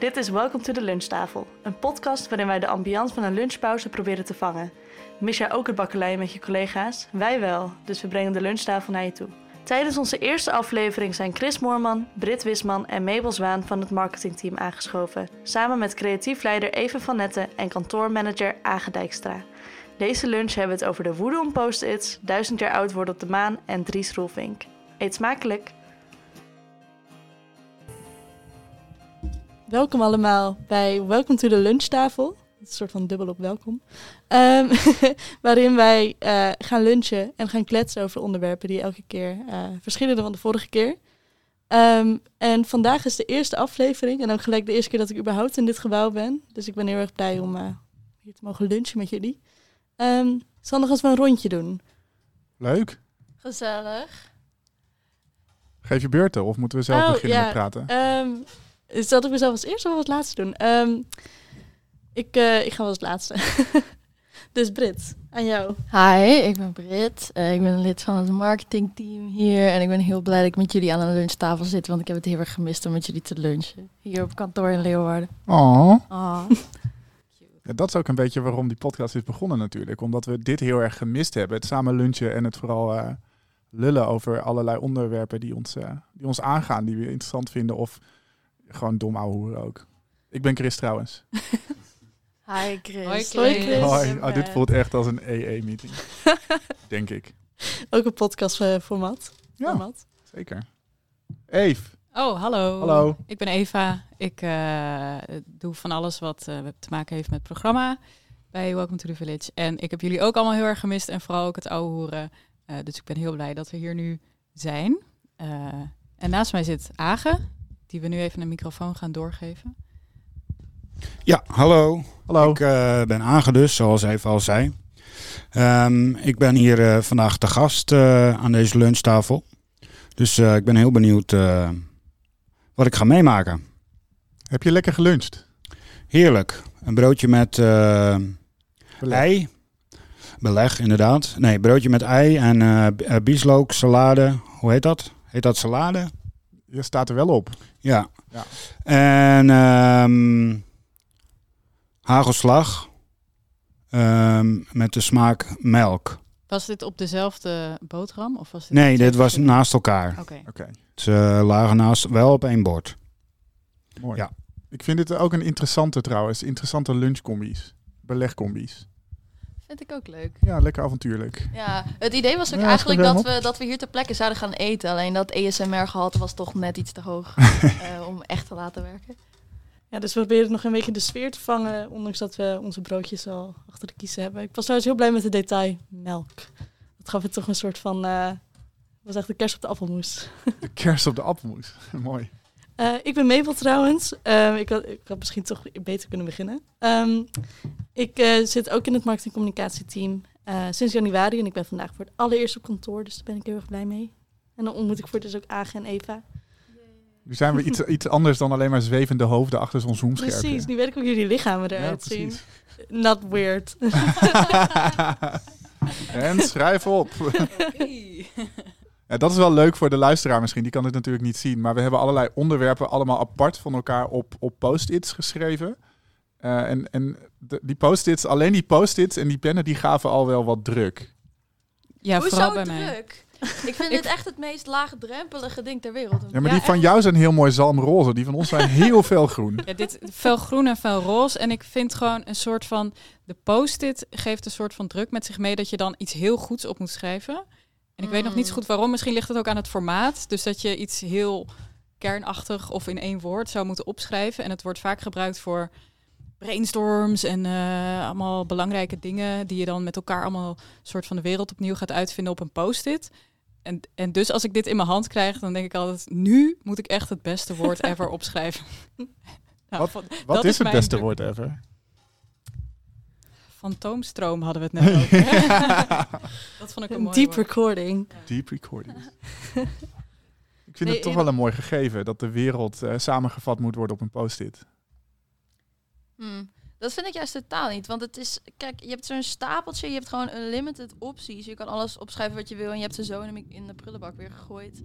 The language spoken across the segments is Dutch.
Dit is Welcome to the Lunchtafel, een podcast waarin wij de ambiance van een lunchpauze proberen te vangen. Mis jij ook het bakkeleien met je collega's? Wij wel, dus we brengen de lunchtafel naar je toe. Tijdens onze eerste aflevering zijn Chris Moorman, Brit Wisman en Mabel Zwaan van het marketingteam aangeschoven, samen met creatief leider Even van Netten en kantoormanager Age Dijkstra. Deze lunch hebben we het over de woede om post-its, duizend jaar oud worden op de maan en Dries Roelvink. Eet smakelijk! Welkom allemaal bij Welcome to the Lunchtafel. Een soort van dubbel op welkom. Ehm, waarin wij eh, gaan lunchen en gaan kletsen over onderwerpen die elke keer uh, verschillen dan de vorige keer. Ehm, en vandaag is de eerste aflevering en ook gelijk de eerste keer dat ik überhaupt in dit gebouw ben. Dus ik ben heel erg blij om uh, hier te mogen lunchen met jullie. Um, zal nog eens een rondje doen. Leuk. Gezellig. Geef je beurten of moeten we zelf Oh, beginnen ja. met praten? Zal ik mezelf als eerste of als laatste doen? Um, ik, uh, ik ga wel als laatste. dus Brit, aan jou. Hi, ik ben Brit. Uh, ik ben lid van het marketingteam hier. En ik ben heel blij dat ik met jullie aan een lunchtafel zit. Want ik heb het heel erg gemist om met jullie te lunchen. Hier op kantoor in Leeuwarden. Oh. Oh. Ja, dat is ook een beetje waarom die podcast is begonnen natuurlijk. Omdat we dit heel erg gemist hebben. Het samen lunchen en het vooral uh, lullen over allerlei onderwerpen die ons, uh, die ons aangaan. Die we interessant vinden of gewoon dom ouwe hoeren ook. Ik ben Chris trouwens. Hi Chris. Hoi Chris. Hoi. Oh, dit voelt echt als een EE-meeting. Denk ik. Ook een podcastformat. Ja, format. zeker. Eve. Oh, hallo. Hallo. Ik ben Eva. Ik uh, doe van alles wat uh, te maken heeft met het programma bij Welcome to the Village. En ik heb jullie ook allemaal heel erg gemist en vooral ook het oude horen. Uh, dus ik ben heel blij dat we hier nu zijn. Uh, en naast mij zit Age, die we nu even een microfoon gaan doorgeven. Ja, hallo. Hallo. Ik uh, ben Age dus, zoals Eva al zei. Um, ik ben hier uh, vandaag te gast uh, aan deze lunchtafel. Dus ik ben heel benieuwd wat ik ga meemaken. Heb je lekker geluncht? Heerlijk. Een broodje met ei. Beleg, inderdaad. Nee, broodje met ei en uh, bieslook, salade. Hoe heet dat? Heet dat salade? Je staat er wel op. Ja. ja. En um, hagelslag um, met de smaak melk. Was dit op dezelfde boterham? Of was dit nee, dit was naast elkaar. Oké. Okay. Okay. Ze lagen naast, wel op één bord. Mooi. Ja. Ik vind dit ook een interessante trouwens. Interessante lunchcombi's. Belegcombi's. Vind ik ook leuk. Ja, lekker avontuurlijk. Ja, het idee was ook Ja, eigenlijk dat we, dat we hier ter plekke zouden gaan eten. Alleen dat ESMR-gehalte was toch net iets te hoog uh, om echt te laten werken. Ja, dus we proberen nog een beetje de sfeer te vangen, ondanks dat we onze broodjes al achter de kiezen hebben. Ik was trouwens heel blij met het detail melk. Dat gaf het toch een soort van, uh, was echt de kers op de appelmoes. De kers op de appelmoes, mooi. Uh, ik ben Mabel trouwens. Uh, ik, had, ik had misschien toch beter kunnen beginnen. Um, ik uh, zit ook in het marketingcommunicatieteam sinds januari. En ik ben vandaag voor het allereerst op kantoor. Dus daar ben ik heel erg blij mee. En dan ontmoet ik voor dus ook Age en Eva. Nu zijn we iets, iets anders dan alleen maar zwevende hoofden achter zo'n zoomscherm. Precies, nu weet ik hoe jullie lichamen eruit ja, zien. Not weird. en schrijf op. Ja, dat is wel leuk voor de luisteraar misschien. Die kan dit natuurlijk niet zien. Maar we hebben allerlei onderwerpen allemaal apart van elkaar op, op post-its geschreven. Uh, en en de, die post-its, alleen die post-its en die pennen, die gaven al wel wat druk. Ja, Hoezo vooral bij druk? mij. Ik vind dit echt het meest laagdrempelige ding ter wereld. Ja, maar Ja, die van echt? jou zijn heel mooi zalmroze. Die van ons zijn heel veel groen. Ja, dit fel groen en fel roze. En ik vind gewoon een soort van... De post-it geeft een soort van druk met zich mee... dat je dan iets heel goeds op moet schrijven. En ik weet nog niet zo goed waarom. Misschien ligt het ook aan het formaat. Dus dat je iets heel kernachtig of in één woord zou moeten opschrijven. En het wordt vaak gebruikt voor brainstorms en uh, allemaal belangrijke dingen... die je dan met elkaar allemaal soort van de wereld opnieuw gaat uitvinden op een post-it... En, en dus als ik dit in mijn hand krijg, dan denk ik altijd... nu moet ik echt het beste woord ever opschrijven. Nou, Wat, van- wat dat is het beste druk. woord ever? Fantoomstroom hadden we het net over. dat vond ik een Een mooi deep woord. recording. Deep recordings. Ik vind Nee, het toch wel een mooi gegeven dat de wereld eh, samengevat moet worden op een post-it. Hmm. Dat vind ik juist totaal niet. Want het is, kijk, je hebt zo'n stapeltje, je hebt gewoon unlimited opties. Je kan alles opschrijven wat je wil en je hebt ze zo in de prullenbak weer gegooid.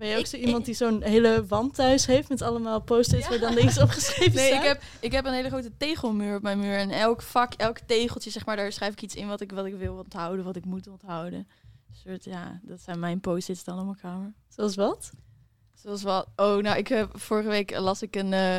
Ben je ook Ik- zo iemand die zo'n hele wand thuis heeft met allemaal post-its waar dan niks opgeschreven Nee, ik staat? heb, ik heb een hele grote tegelmuur op mijn muur. En elk vak, elk tegeltje, zeg maar, daar schrijf ik iets in wat ik, wat ik wil onthouden, wat ik moet onthouden. Een soort, ja, dat zijn mijn post-its dan op mijn kamer. Zoals wat? Zoals wat. Oh, nou, ik heb vorige week las ik een eh,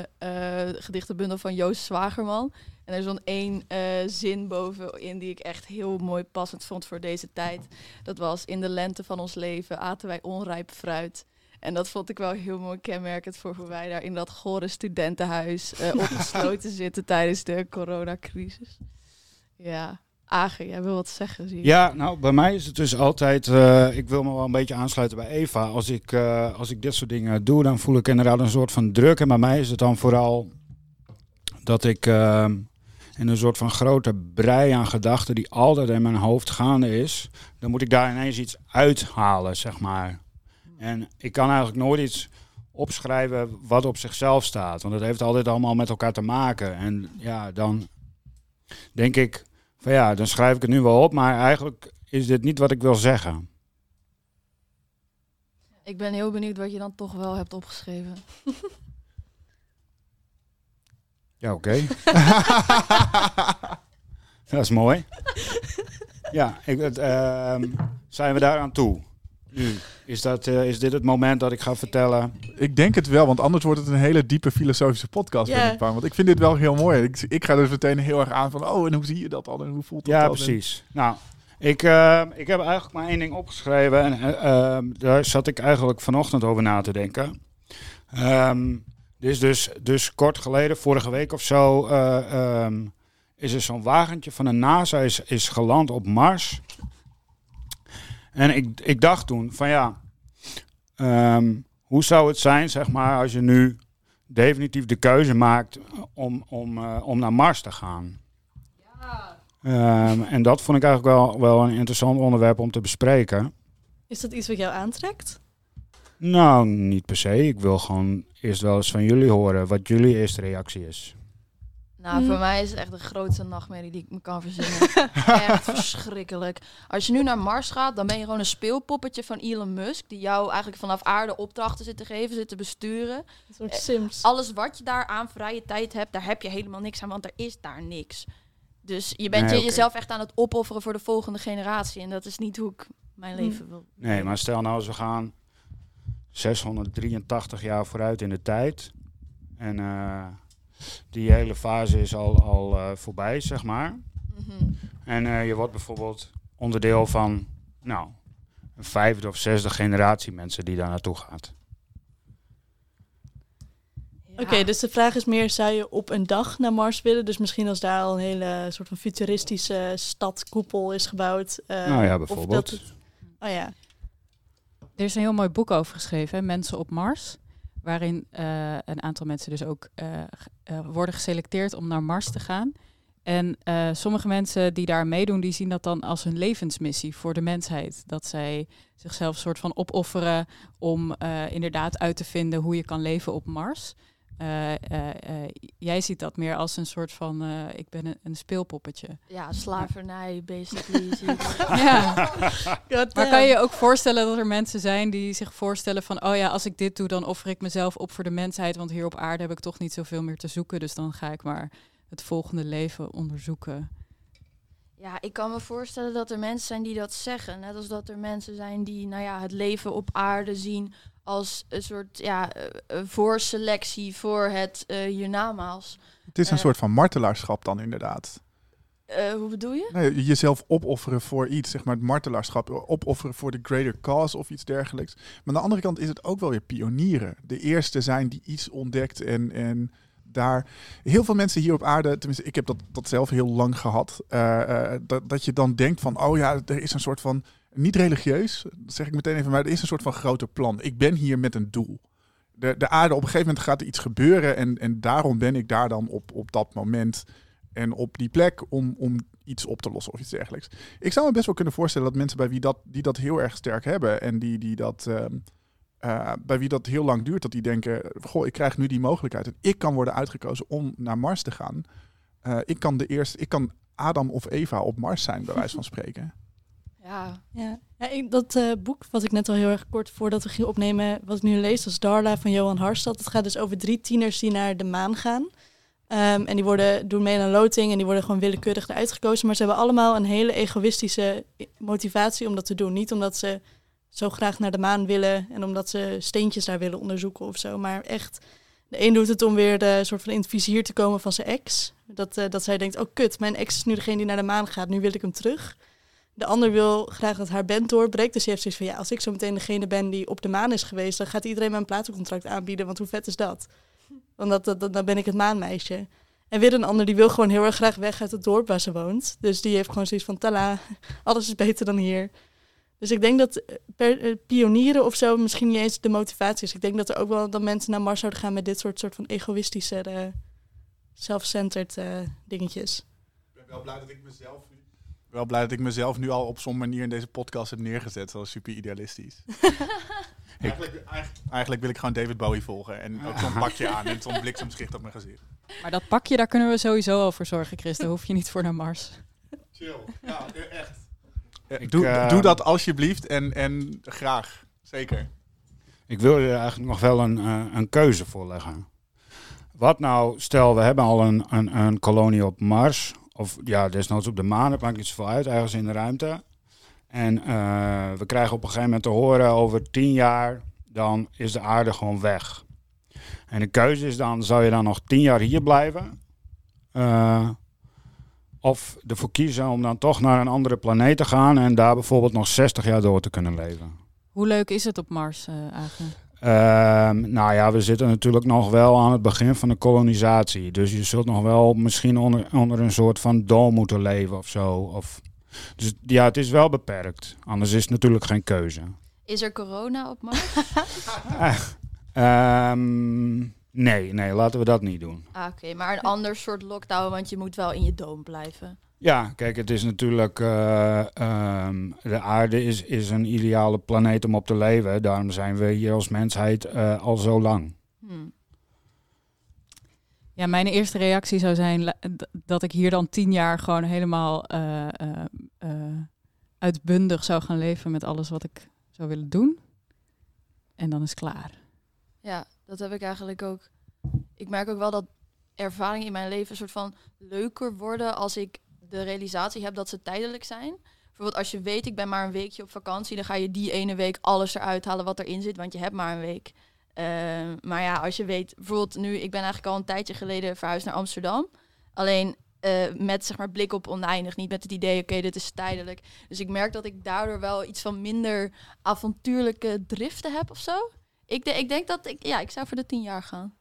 gedichtenbundel van Joost Zwagerman. En er stond één eh, zin bovenin die ik echt heel mooi passend vond voor deze tijd. Dat was: In de lente van ons leven aten wij onrijp fruit. En dat vond ik wel heel mooi kenmerkend voor hoe wij daar in dat gore studentenhuis eh, opgesloten zitten tijdens de coronacrisis. Ja, Agen, jij wil wat zeggen, zie. Ja, nou, bij mij is het dus altijd... eh, ik wil me wel een beetje aansluiten bij Eva. Als ik, eh, als ik dit soort dingen doe, dan voel ik inderdaad een soort van druk. En bij mij is het dan vooral dat ik in een soort van grote brei aan gedachten... die altijd in mijn hoofd gaande is... dan moet ik daar ineens iets uithalen, zeg maar. En ik kan eigenlijk nooit iets opschrijven wat op zichzelf staat. Want het heeft altijd allemaal met elkaar te maken. En ja, dan denk ik van ja, dan schrijf ik het nu wel op, maar eigenlijk is dit niet wat ik wil zeggen. Ik ben heel benieuwd wat je dan toch wel hebt opgeschreven. Ja, oké. dat is mooi. Ja, ik, het, ehm, zijn we daar aan toe? Nu, is, dat, eh, is dit het moment dat ik ga vertellen? Ik denk het wel, want anders wordt het een hele diepe filosofische podcast. Ja. Ben ik bang. Want ik vind dit wel heel mooi. Ik, ik ga dus meteen heel erg aan van, oh, en hoe zie je dat dan? En hoe voelt dat Ja, dan? precies. Nou, ik, eh, ik heb eigenlijk maar één ding opgeschreven. En eh, ehm, daar zat ik eigenlijk vanochtend over na te denken. Ehm, dit is dus, dus kort geleden, vorige week of zo, eh, ehm, is er zo'n wagentje van de NASA is, is geland op Mars. En ik, ik dacht toen van ja, ehm, hoe zou het zijn, zeg maar, als je nu definitief de keuze maakt om, om, eh, om naar Mars te gaan? Ehm, en dat vond ik eigenlijk wel, wel een interessant onderwerp om te bespreken. Is dat iets wat jou aantrekt? Nou, niet per se. Ik wil gewoon eerst wel eens van jullie horen wat jullie eerste reactie is. Nou, Hm. voor mij is het echt de grootste nachtmerrie die ik me kan verzinnen. echt verschrikkelijk. Als je nu naar Mars gaat, dan ben je gewoon een speelpoppetje van Elon Musk... die jou eigenlijk vanaf aarde opdrachten zit te geven, zit te besturen. Een soort Eh, Sims. Alles wat je daar aan vrije tijd hebt, daar heb je helemaal niks aan, want er is daar niks. Dus je bent Nee, je, oké. jezelf echt aan het opofferen voor de volgende generatie. En dat is niet hoe ik mijn Hm. leven wil. Nee, maar stel nou, we gaan 683 jaar vooruit in de tijd. En eh, die hele fase is al, al eh, voorbij, zeg maar. Mhm. En eh, je wordt bijvoorbeeld onderdeel van, nou, een vijfde of zesde generatie mensen die daar naartoe gaat. Ja. Oké, dus de vraag is meer, zou je op een dag naar Mars willen? Dus misschien als daar al een hele soort van futuristische stadkoepel is gebouwd. eh, nou ja, of bijvoorbeeld. dat het- oh ja. Er is een heel mooi boek over geschreven, hè, Mensen op Mars. Waarin eh, een aantal mensen dus ook eh, eh, worden geselecteerd om naar Mars te gaan. En sommige mensen die daar meedoen, die zien dat dan als hun levensmissie voor de mensheid. Dat zij zichzelf soort van opofferen om inderdaad uit te vinden hoe je kan leven op Mars. Eh, eh, eh, jij ziet dat meer als een soort van, eh, ik ben een, een speelpoppetje. Ja, slavernij, basically. zie ik. Ja. God Maar kan je je ook voorstellen dat er mensen zijn die zich voorstellen van, oh ja, als ik dit doe, dan offer ik mezelf op voor de mensheid, want hier op aarde heb ik toch niet zoveel meer te zoeken, dus dan ga ik maar het volgende leven onderzoeken. Ja, ik kan me voorstellen dat er mensen zijn die dat zeggen. Net als dat er mensen zijn die nou ja, het leven op aarde zien als een soort ja, eh, voorselectie voor het eh hiernamaals. Het is een Eh. soort van martelaarschap dan inderdaad. Hoe bedoel je? Nee, jezelf opofferen voor iets, zeg maar het martelaarschap, opofferen voor de greater cause of iets dergelijks. Maar aan de andere kant is het ook wel weer pionieren. De eerste zijn die iets ontdekt en, en daar heel veel mensen hier op aarde, tenminste ik heb dat, dat zelf heel lang gehad, eh, eh, dat, dat je dan denkt van, oh ja, er is een soort van, niet religieus, dat zeg ik meteen even, maar er is een soort van groter plan. Ik ben hier met een doel. De, de aarde, op een gegeven moment gaat er iets gebeuren en, en daarom ben ik daar dan op, op dat moment en op die plek om, om iets op te lossen of iets dergelijks. Ik zou me best wel kunnen voorstellen dat mensen bij wie dat, die dat heel erg sterk hebben en die, die dat, ehm, eh, bij wie dat heel lang duurt, dat die denken, goh, ik krijg nu die mogelijkheid en ik kan worden uitgekozen om naar Mars te gaan. Eh, ik kan de eerste, ik kan Adam of Eva op Mars zijn, bij wijze van spreken. Ja, Ja, Ja, ja ik- dat eh, boek wat ik net al heel erg kort voordat we gingen opnemen, wat ik nu lees, dat is Darla van Johan Harstad. Het gaat dus over drie tieners die naar de maan gaan. Ehm, en die worden, doen mee aan een loting en die worden gewoon willekeurig eruit gekozen. Maar ze hebben allemaal een hele egoïstische motivatie om dat te doen. Niet omdat ze zo graag naar de maan willen en omdat ze steentjes daar willen onderzoeken of zo. Maar echt, de een doet het om weer de, soort van in het vizier te komen van zijn ex. Dat, eh, dat zij denkt, oh kut, mijn ex is nu degene die naar de maan gaat, nu wil ik hem terug. De ander wil graag dat haar band doorbreekt. Dus die heeft zoiets van, ja, als ik zo meteen degene ben die op de maan is geweest, dan gaat iedereen mijn platencontract aanbieden. Want hoe vet is dat? Want dat, dat, dat- dan ben ik het maanmeisje. En weer een ander die wil gewoon heel erg graag weg uit het dorp waar ze woont. Dus die heeft gewoon zoiets van, tala, alles is beter dan hier. Dus ik denk dat eh, per, eh, pionieren of zo misschien niet eens de motivatie is. Ik denk dat er ook wel dat mensen naar Mars zouden gaan met dit soort, soort van egoïstische, eh, self-centered dingetjes. Ik ben wel blij dat ik mezelf nu... Wel blij dat ik mezelf nu al op zo'n manier in deze podcast heb neergezet. Zoals super idealistisch. eigenlijk, eigenlijk, eigenlijk wil ik gewoon David Bowie volgen. En ook zo'n pakje aan en zo'n bliksemschicht op mijn gezicht. Maar dat pakje, daar kunnen we sowieso al voor zorgen, Chris. Daar hoef je niet voor naar Mars. Chill. Ja, echt. Ik, doe, eh, doe dat alsjeblieft en, en graag. Zeker. Ik wil je eigenlijk nog wel een, eh, een keuze voorleggen. Wat nou, stel we hebben al een, een, een kolonie op Mars, of ja, desnoods op de maan, het maakt niet zoveel uit, ergens in de ruimte. En eh, we krijgen op een gegeven moment te horen, over tien jaar, dan is de aarde gewoon weg. En de keuze is dan, zou je dan nog tien jaar hier blijven? Eh, of ervoor kiezen om dan toch naar een andere planeet te gaan en daar bijvoorbeeld nog 60 jaar door te kunnen leven? Hoe leuk is het op Mars, eh Agen? Ehm, nou ja, we zitten natuurlijk nog wel aan het begin van de kolonisatie. Dus je zult nog wel misschien onder, onder een soort van dom moeten leven of zo. Of, dus ja, het is wel beperkt. Anders is het natuurlijk geen keuze. is er corona op Mars? Ehm, nee, nee, laten we dat niet doen. ah, oké. Maar een ander soort lockdown, want je moet wel in je doom blijven. Ja, kijk, het is natuurlijk. eh, ehm, de aarde is, is een ideale planeet om op te leven. Daarom zijn we hier als mensheid eh, al zo lang. Hm. Ja, mijn eerste reactie zou zijn dat ik hier dan tien jaar gewoon helemaal eh, uitbundig zou gaan leven met alles wat ik zou willen doen. En dan is het klaar. Ja, dat heb ik eigenlijk ook. Ik merk ook wel dat ervaringen in mijn leven een soort van leuker worden als ik de realisatie heb dat ze tijdelijk zijn. Bijvoorbeeld als je weet, ik ben maar een weekje op vakantie, dan ga je die ene week alles eruit halen wat erin zit, want je hebt maar een week. Ehm, maar ja, als je weet, bijvoorbeeld nu, ik ben eigenlijk al een tijdje geleden verhuisd naar Amsterdam. Alleen eh, met zeg maar blik op oneindig, niet met het idee, oké, dit is tijdelijk. Dus ik merk dat ik daardoor wel iets van minder avontuurlijke driften heb of zo. Ik, de- ik denk dat ik, ja, ik zou voor de tien jaar gaan.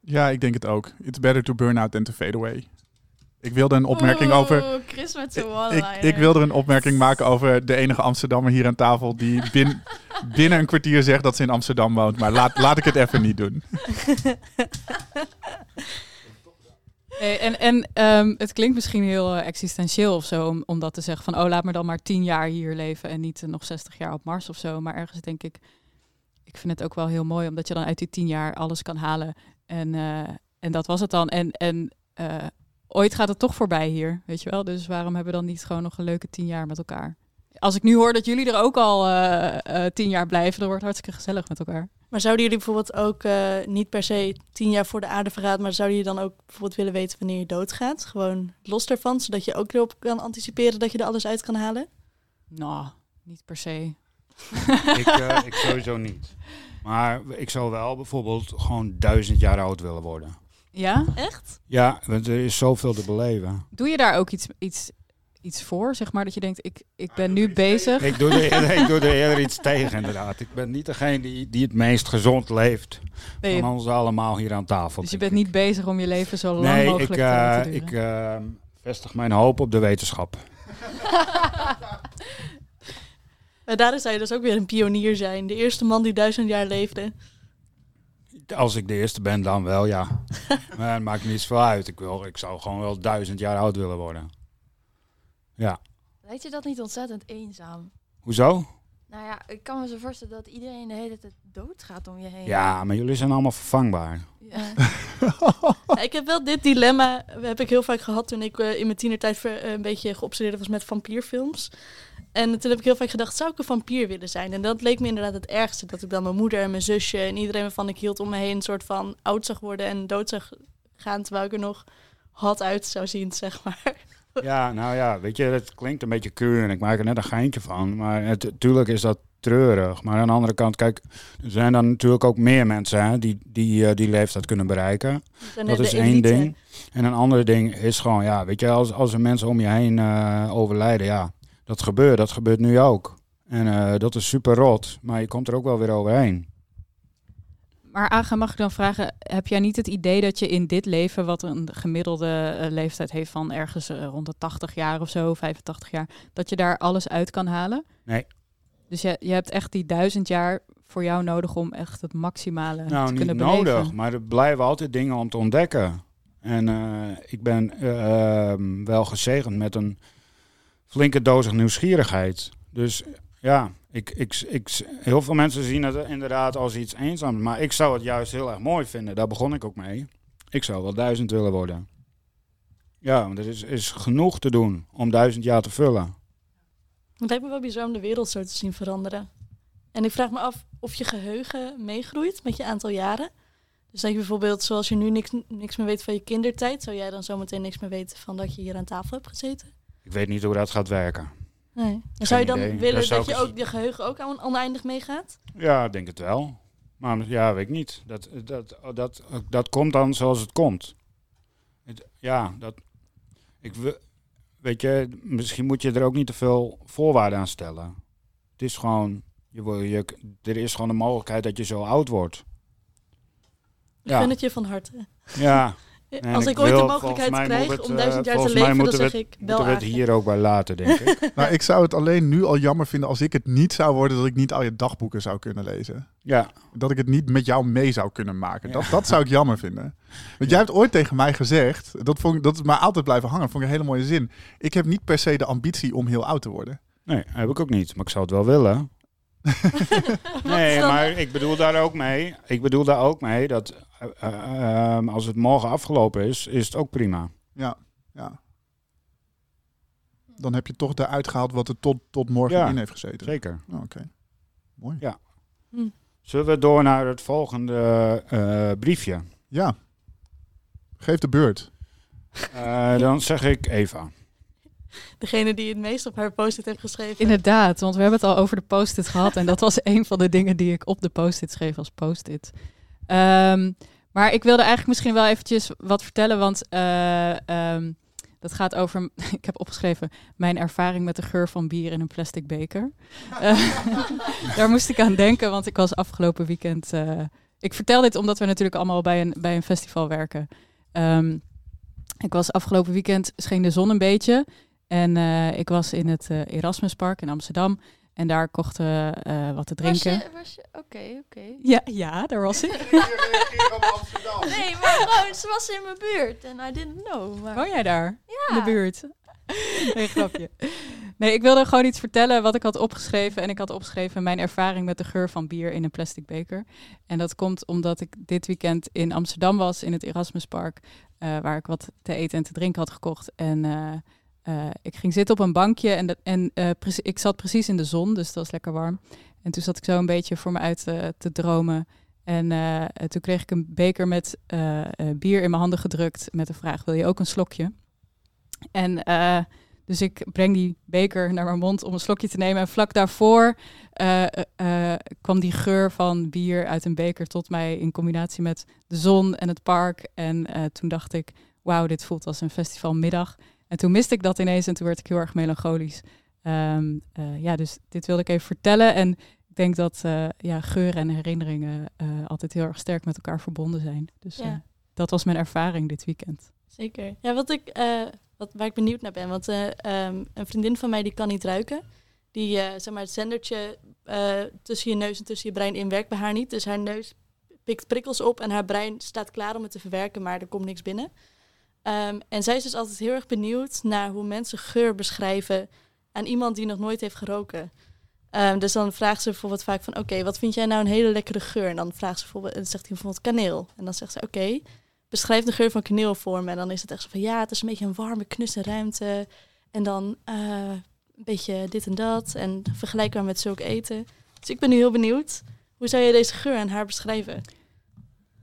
Ja, ik denk het ook. It's better to burn out than to fade away. Ik wilde een opmerking over... Chris met zijn Ik, ik wilde een opmerking maken over de enige Amsterdammer hier aan tafel die bin- binnen een kwartier zegt dat ze in Amsterdam woont. Maar laat, laat ik het even niet doen. En en ehm, het klinkt misschien heel eh, existentieel of zo om, om dat te zeggen van oh laat me dan maar tien jaar hier leven en niet eh, nog 60 jaar op Mars of zo. Maar ergens denk ik, ik vind het ook wel heel mooi omdat je dan uit die tien jaar alles kan halen. En, eh, en dat was het dan. En, en eh, ooit gaat het toch voorbij hier, weet je wel. Dus waarom hebben we dan niet gewoon nog een leuke tien jaar met elkaar? Als ik nu hoor dat jullie er ook al eh, tien jaar blijven, dan wordt het hartstikke gezellig met elkaar. Maar zouden jullie bijvoorbeeld ook eh, niet per se tien jaar voor de aarde verraden, maar zouden jullie dan ook bijvoorbeeld willen weten wanneer je doodgaat? Gewoon los daarvan, zodat je ook erop kan anticiperen dat je er alles uit kan halen? Nou, niet per se. ik, eh, ik sowieso niet. Maar ik zou wel bijvoorbeeld gewoon duizend jaar oud willen worden. Ja? Echt? Ja, want er is zoveel te beleven. Doe je daar ook iets, iets, iets voor? Zeg maar dat je denkt, ik, ik ben nu bezig. Ik doe, er eerder, ik doe er eerder iets tegen, inderdaad. Ik ben niet degene die, die het meest gezond leeft Nee, van ons allemaal hier aan tafel. dus je bent ik. niet bezig om je leven zo lang Nee, mogelijk ik, te eh, laten duren. ik eh, vestig mijn hoop op de wetenschap. Maar daarin zou je dus ook weer een pionier zijn. De eerste man die duizend jaar leefde. Als ik de eerste ben, dan wel, ja. maar het maakt niet zoveel uit. Ik, wil, ik zou gewoon wel duizend jaar oud willen worden. Ja. Lijkt je dat niet ontzettend eenzaam? Hoezo? Nou ja, ik kan me zo voorstellen dat iedereen de hele tijd doodgaat om je heen. Ja, maar jullie zijn allemaal vervangbaar. Ja. Ja, ik heb wel dit dilemma, heb ik heel vaak gehad toen ik eh, in mijn tienertijd ver- eh, een beetje geobsedeerd was met vampierfilms. En toen heb ik heel vaak gedacht, zou ik een vampier willen zijn? En dat leek me inderdaad het ergste. Dat ik dan mijn moeder en mijn zusje en iedereen waarvan ik hield om me heen... een soort van oud zag worden en dood zag gaan... terwijl ik er nog hot uit zou zien, zeg maar. Ja, nou ja, weet je, het klinkt een beetje keur en ik maak er net een geintje van. Maar natuurlijk is dat treurig. Maar aan de andere kant, kijk, er zijn dan natuurlijk ook meer mensen hè, die, die eh, die leeftijd kunnen bereiken. Dat is één elite. ding. En een ander ding is gewoon, ja, weet je, als, als er mensen om je heen eh, overlijden, ja, dat gebeurt. Dat gebeurt nu ook. En eh, dat is super rot, maar je komt er ook wel weer overheen. Maar Aga, mag ik dan vragen, heb jij niet het idee dat je in dit leven, wat een gemiddelde eh, leeftijd heeft van ergens eh, rond de 80 jaar of zo, 85 jaar, dat je daar alles uit kan halen? Nee. Dus je, je hebt echt die duizend jaar voor jou nodig om echt het maximale Nou, te niet kunnen beleven. nodig, maar er blijven altijd dingen om te ontdekken. En eh, ik ben eh, ehm, wel gezegend met een flinke dosis nieuwsgierigheid. Dus ja, ik, ik, ik, heel veel mensen zien het inderdaad als iets eenzaams. Maar ik zou het juist heel erg mooi vinden. Daar begon ik ook mee. Ik zou wel duizend willen worden. Ja, want er is, is genoeg te doen om duizend jaar te vullen. Het lijkt me wel bizar om de wereld zo te zien veranderen. En ik vraag me af of je geheugen meegroeit met je aantal jaren. Dus dat je bijvoorbeeld, zoals je nu niks, niks meer weet van je kindertijd, zou jij dan zometeen niks meer weten van dat je hier aan tafel hebt gezeten? Ik weet niet hoe dat gaat werken. Nee. En zou je dan idee. willen dat je ook je geheugen ook aan oneindig meegaat? Ja, ik denk het wel. Maar ja, weet ik niet. Dat, dat, dat, dat komt dan zoals het komt. Het- ja, dat. Ik, we- weet je, misschien moet je er ook niet te veel voorwaarden aan stellen. Het is gewoon. Je, je, er is gewoon de mogelijkheid dat je zo oud wordt. Ik Ja. gun het je van harte. Ja, En Als ik, ik ooit de mogelijkheid krijg het, om eh, duizend jaar te leven, dan zeg we ik bel moeten we het hier ook bij laten, denk ik. Nou, ik zou het alleen nu al jammer vinden als ik het niet zou worden, dat ik niet al je dagboeken zou kunnen lezen. Ja, Dat ik het niet met jou mee zou kunnen maken. Ja. Dat, dat zou ik jammer vinden. Want jij hebt ooit tegen mij gezegd, dat, vond, ik- dat is mij altijd blijven hangen, vond ik een hele mooie zin. Ik heb niet per se de ambitie om heel oud te worden. nee, heb ik ook niet. Maar ik zou het wel willen. Nee, maar ik bedoel daar ook mee. Ik bedoel daar ook mee dat eh, eh, ehm, als het morgen afgelopen is, is het ook prima. Ja, ja. Dan heb je toch eruit gehaald wat er tot, tot morgen Ja, in heeft gezeten. Zeker. Oh, Oké, mooi. Ja. Hm. Zullen we door naar het volgende eh, briefje? Ja. Geef de beurt. Eh, dan zeg ik Eva. Degene die het meest op haar post-it heeft geschreven. Inderdaad, want we hebben het al over de post-it gehad. En dat was een van de dingen die ik op de post-it schreef als post-it. Ehm, maar ik wilde eigenlijk misschien wel eventjes wat vertellen, want eh, ehm, dat gaat over, ik heb opgeschreven, mijn ervaring met de geur van bier in een plastic beker. Eh, daar moest ik aan denken, want ik was afgelopen weekend, eh, ik vertel dit omdat we natuurlijk allemaal bij een, bij een festival werken. Ehm, ik was afgelopen weekend, scheen de zon een beetje. En ik was in het Erasmuspark in Amsterdam. En daar kochten we eh, wat te drinken. Was je, was je, oké, oké. Ja, ja, daar was ik. Nee, maar gewoon, ze was in mijn buurt en I didn't know. Maar... Woon jij daar? ja. In de buurt? Nee, grapje. Nee, ik wilde gewoon iets vertellen wat ik had opgeschreven. En ik had opgeschreven mijn ervaring met de geur van bier in een plastic beker. En dat komt omdat ik dit weekend in Amsterdam was, in het Erasmuspark. eh, waar ik wat te eten en te drinken had gekocht. En eh, eh, ik ging zitten op een bankje en, dat, en eh, ik zat precies in de zon, dus het was lekker warm. En toen zat ik zo een beetje voor me uit eh, te dromen. En toen kreeg ik een beker met bier in mijn handen gedrukt met de vraag, wil je ook een slokje? En dus ik breng die beker naar mijn mond om een slokje te nemen. En vlak daarvoor kwam die geur van bier uit een beker tot mij in combinatie met de zon en het park. En toen dacht ik, wauw, dit voelt als een festivalmiddag. En toen miste ik dat ineens en toen werd ik heel erg melancholisch. Ehm, eh, ja, dus dit wilde ik even vertellen. En ik denk dat eh, ja, geuren en herinneringen eh, altijd heel erg sterk met elkaar verbonden zijn. Dus Ja. dat was mijn ervaring dit weekend. Zeker. Ja, wat ik, wat, waar ik benieuwd naar ben. Want eh, ehm, een vriendin van mij die kan niet ruiken. Die, zeg maar, het zendertje tussen je neus en tussen je brein in werkt bij haar niet. Dus haar neus pikt prikkels op en haar brein staat klaar om het te verwerken, maar er komt niks binnen. Ehm, en zij is dus altijd heel erg benieuwd naar hoe mensen geur beschrijven aan iemand die nog nooit heeft geroken. Ehm, dus dan vraagt ze bijvoorbeeld vaak van, oké, wat vind jij nou een hele lekkere geur? En dan vraagt ze bijvoorbeeld, en zegt hij bijvoorbeeld kaneel. En dan zegt ze, oké, beschrijf de geur van kaneel voor me. En dan is het echt zo van, ja, het is een beetje een warme, knusse ruimte. En dan, eh, een beetje dit en dat en vergelijkbaar met zulk eten. Dus ik ben nu heel benieuwd. Hoe zou je deze geur aan haar beschrijven?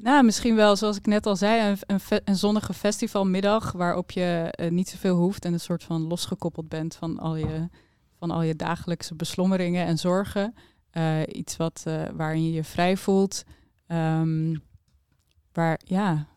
Nou, misschien wel, zoals ik net al zei, een, een, fe- een zonnige festivalmiddag waarop je eh, niet zoveel hoeft en een soort van losgekoppeld bent van al je, van al je dagelijkse beslommeringen en zorgen. Eh, iets wat, eh, waarin je je vrij voelt. Ehm, waar, ja,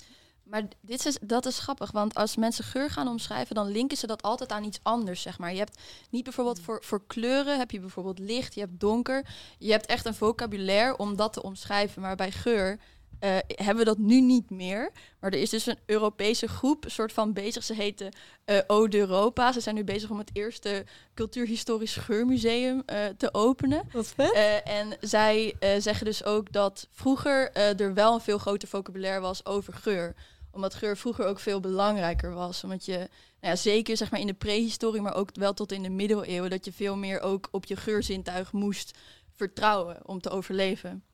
Maar dit is, dat is grappig, want als mensen geur gaan omschrijven, dan linken ze dat altijd aan iets anders, zeg maar. Je hebt niet bijvoorbeeld voor, voor kleuren, heb je bijvoorbeeld licht, je hebt donker. Je hebt echt een vocabulaire om dat te omschrijven, maar bij geur eh, hebben we dat nu niet meer. Maar er is dus een Europese groep, een soort van bezig, ze heten eh Eau d'Europa. Ze zijn nu bezig om het eerste cultuurhistorisch geurmuseum eh, te openen. Wat vet. En zij zeggen dus ook dat vroeger er wel een veel groter vocabulaire was over geur. Omdat geur vroeger ook veel belangrijker was. Omdat je, nou ja, zeker zeg maar in de prehistorie, maar ook wel tot in de middeleeuwen, dat je veel meer ook op je geurzintuig moest vertrouwen om te overleven.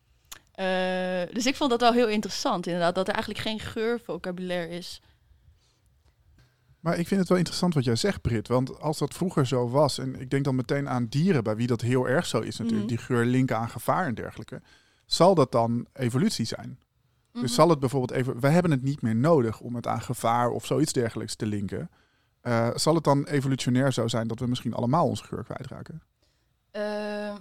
Eh, dus ik vond dat wel heel interessant, inderdaad, dat er eigenlijk geen geurvocabulaire is. Maar ik vind het wel interessant wat jij zegt, Brit. Want als dat vroeger zo was, en ik denk dan meteen aan dieren, bij wie dat heel erg zo is natuurlijk, Mhm. die geur linken aan gevaar en dergelijke, zal dat dan evolutie zijn? Mhm. Dus zal het bijvoorbeeld even, wij hebben het niet meer nodig om het aan gevaar of zoiets dergelijks te linken. Eh, zal het dan evolutionair zo zijn dat we misschien allemaal onze geur kwijtraken? Eh,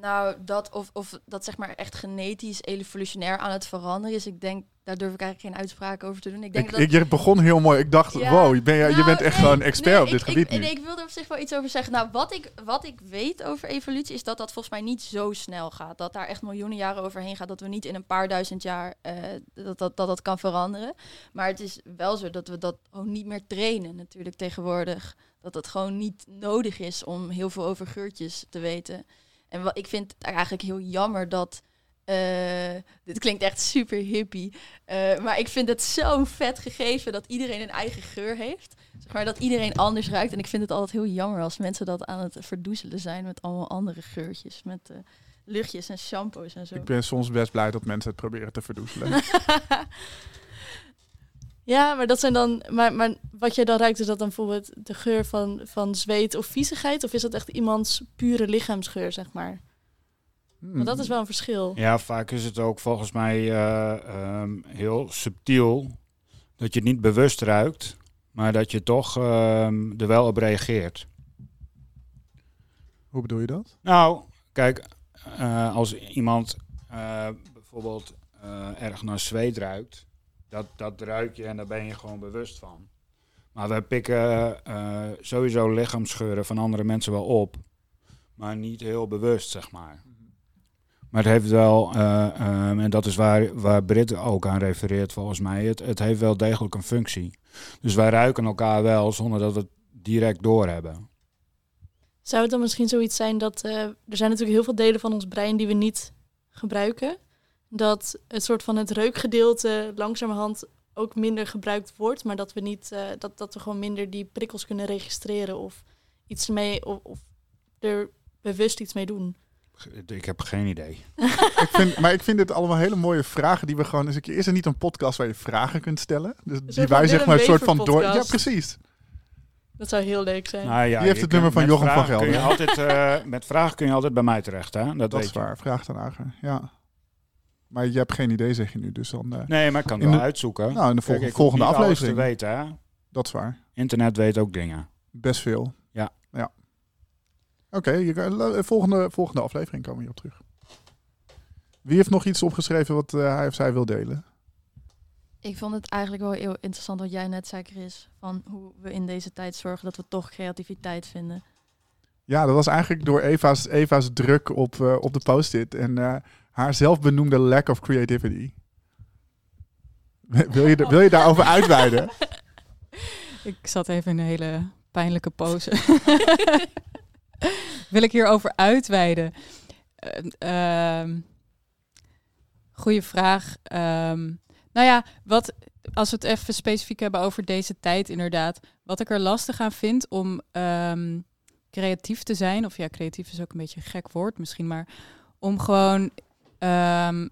nou, dat of, of dat zeg maar echt genetisch evolutionair aan het veranderen is. Ik denk, daar durf ik eigenlijk geen uitspraak over te doen. Ik denk Ik, dat ik, je begon heel mooi. Ik dacht, Ja. wow, je, ben, je, je Nou, bent echt nee, gewoon expert nee, op dit ik, gebied ik, nu. Ik, wilde op zich wel iets over zeggen. Nou, wat ik, wat ik weet over evolutie is dat dat volgens mij niet zo snel gaat. Dat daar echt miljoenen jaren overheen gaat. Dat we niet in een paar duizend jaar eh, dat, dat, dat dat kan veranderen. Maar het is wel zo dat we dat ook niet meer trainen natuurlijk tegenwoordig. Dat het gewoon niet nodig is om heel veel over geurtjes te weten. En wat, ik vind het eigenlijk heel jammer dat... eh, dit klinkt echt super hippie. eh, maar ik vind het zo'n vet gegeven dat iedereen een eigen geur heeft. Zeg maar dat iedereen anders ruikt. En ik vind het altijd heel jammer als mensen dat aan het verdoezelen zijn met allemaal andere geurtjes. Met eh, luchtjes en shampoos en zo. Ik ben soms best blij dat mensen het proberen te verdoezelen. Ja, maar dat zijn dan. Maar, maar wat jij dan ruikt, is dat dan bijvoorbeeld de geur van, van zweet of viezigheid? Of is dat echt iemands pure lichaamsgeur, zeg maar? Hmm. Want dat is wel een verschil. Ja, vaak is het ook volgens mij eh, ehm, heel subtiel. Dat je het niet bewust ruikt, maar dat je toch ehm, er wel op reageert. Hoe bedoel je dat? Nou, kijk, eh, als iemand eh, bijvoorbeeld eh, erg naar zweet ruikt, dat, dat ruik je en daar ben je gewoon bewust van. Maar wij pikken eh, sowieso lichaamsgeuren van andere mensen wel op, maar niet heel bewust, zeg maar. Maar het heeft wel, eh, ehm, en dat is waar, waar Brit ook aan refereert volgens mij, het, het heeft wel degelijk een functie. Dus wij ruiken elkaar wel zonder dat we het direct doorhebben. Zou het dan misschien zoiets zijn dat. eh, er zijn natuurlijk heel veel delen van ons brein die we niet gebruiken. Dat het soort van het reukgedeelte langzamerhand ook minder gebruikt wordt. Maar dat we niet. eh, dat, dat we gewoon minder die prikkels kunnen registreren. Of iets mee. Of, of er bewust iets mee doen. Ik heb geen idee. ik vind, maar ik vind dit allemaal hele mooie vragen die we gewoon eens een keer... Is er niet een podcast waar je vragen kunt stellen? Dus die wij zeg maar een soort van door... Ja, precies. Dat zou heel leuk zijn. Nou ja, Wie heeft het nummer van Jochem van kun je Gelder? altijd, eh, met vragen kun je altijd bij mij terecht, hè? Dat, Dat weet is je. waar. Vraag dan Ager. Ja. Maar je hebt geen idee, zeg je nu. Dus dan... eh, Nee, maar ik kan het wel de- uitzoeken. nou, in de Kijk, volgende, ik hoef volgende niet alles aflevering. te weten, hè? Dat is waar. Internet weet ook dingen. Best veel. Ja. Ja. Oké, volgende, volgende aflevering komen we hierop terug. Wie heeft nog iets opgeschreven wat eh, hij of zij wil delen? Ik vond het eigenlijk wel heel interessant wat jij net zei, Chris. Van hoe we in deze tijd zorgen dat we toch creativiteit vinden. Ja, dat was eigenlijk door Eva's, Eva's druk op, eh, op de post-it en eh, haar zelfbenoemde lack of creativity. Wil je, wil je daarover uitweiden? Ik zat even in een hele pijnlijke pose. Wil ik hierover uitweiden? Uh, ehm, goeie vraag. Ehm, nou ja, wat, als we het even specifiek hebben over deze tijd inderdaad. Wat ik er lastig aan vind om ehm, creatief te zijn. Of ja, creatief is ook een beetje een gek woord misschien. Maar om gewoon ehm,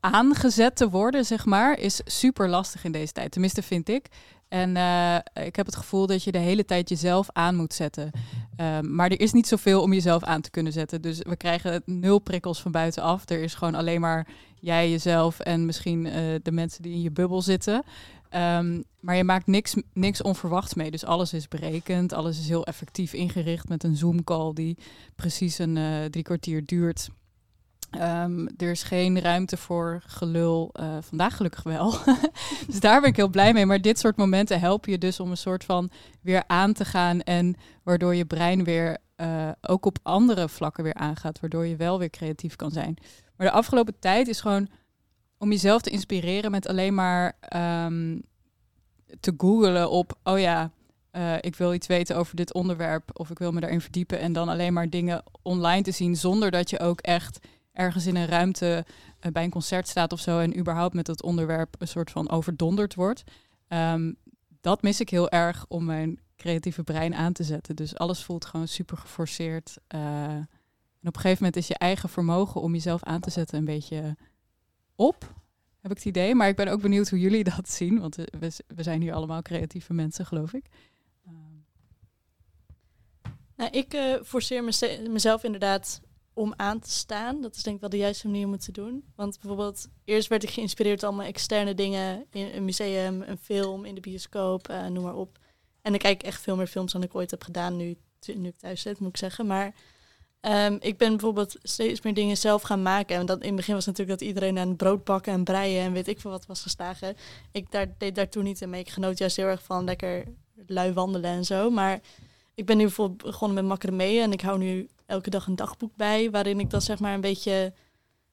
aangezet te worden, zeg maar, is super lastig in deze tijd. Tenminste, vind ik. En eh, ik heb het gevoel dat je de hele tijd jezelf aan moet zetten. Ehm, maar er is niet zoveel om jezelf aan te kunnen zetten. Dus we krijgen nul prikkels van buitenaf. Er is gewoon alleen maar jij, jezelf en misschien eh, de mensen die in je bubbel zitten. Ehm, maar je maakt niks, niks onverwachts mee. Dus alles is berekend. Alles is heel effectief ingericht met een Zoom-call die precies een uh, drie kwartier duurt. Um, er is geen ruimte voor gelul. Uh, vandaag gelukkig wel. dus daar ben ik heel blij mee. Maar dit soort momenten helpen je dus om een soort van weer aan te gaan. En waardoor je brein weer uh, ook op andere vlakken weer aangaat. Waardoor je wel weer creatief kan zijn. Maar de afgelopen tijd is gewoon om jezelf te inspireren met alleen maar um, te googelen op, oh ja, uh, ik wil iets weten over dit onderwerp of ik wil me daarin verdiepen en dan alleen maar dingen online te zien zonder dat je ook echt ergens in een ruimte uh, bij een concert staat of zo en überhaupt met dat onderwerp een soort van overdonderd wordt. Um, dat mis ik heel erg om mijn creatieve brein aan te zetten. Dus alles voelt gewoon super geforceerd. Uh, en op een gegeven moment is je eigen vermogen om jezelf aan te zetten een beetje op, heb ik het idee. Maar ik ben ook benieuwd hoe jullie dat zien, want we, we zijn hier allemaal creatieve mensen, geloof ik. Nou, ik forceer mezelf inderdaad om aan te staan. Dat is denk ik wel de juiste manier om het te doen. Want bijvoorbeeld, eerst werd ik geïnspireerd door allemaal externe dingen. In een museum, een film, in de bioscoop, uh, noem maar op. En ik kijk echt veel meer films dan ik ooit heb gedaan nu, nu ik thuis zit, moet ik zeggen. Maar Um, ik ben bijvoorbeeld steeds meer dingen zelf gaan maken. En dat, in het begin was natuurlijk dat iedereen aan brood bakken en breien en weet ik veel wat was geslagen. Ik daar, deed daar toen niet in mee. Ik genoot juist heel erg van lekker lui wandelen en zo. Maar ik ben nu bijvoorbeeld begonnen met macramé en ik hou nu elke dag een dagboek bij. Waarin ik dan zeg maar een beetje,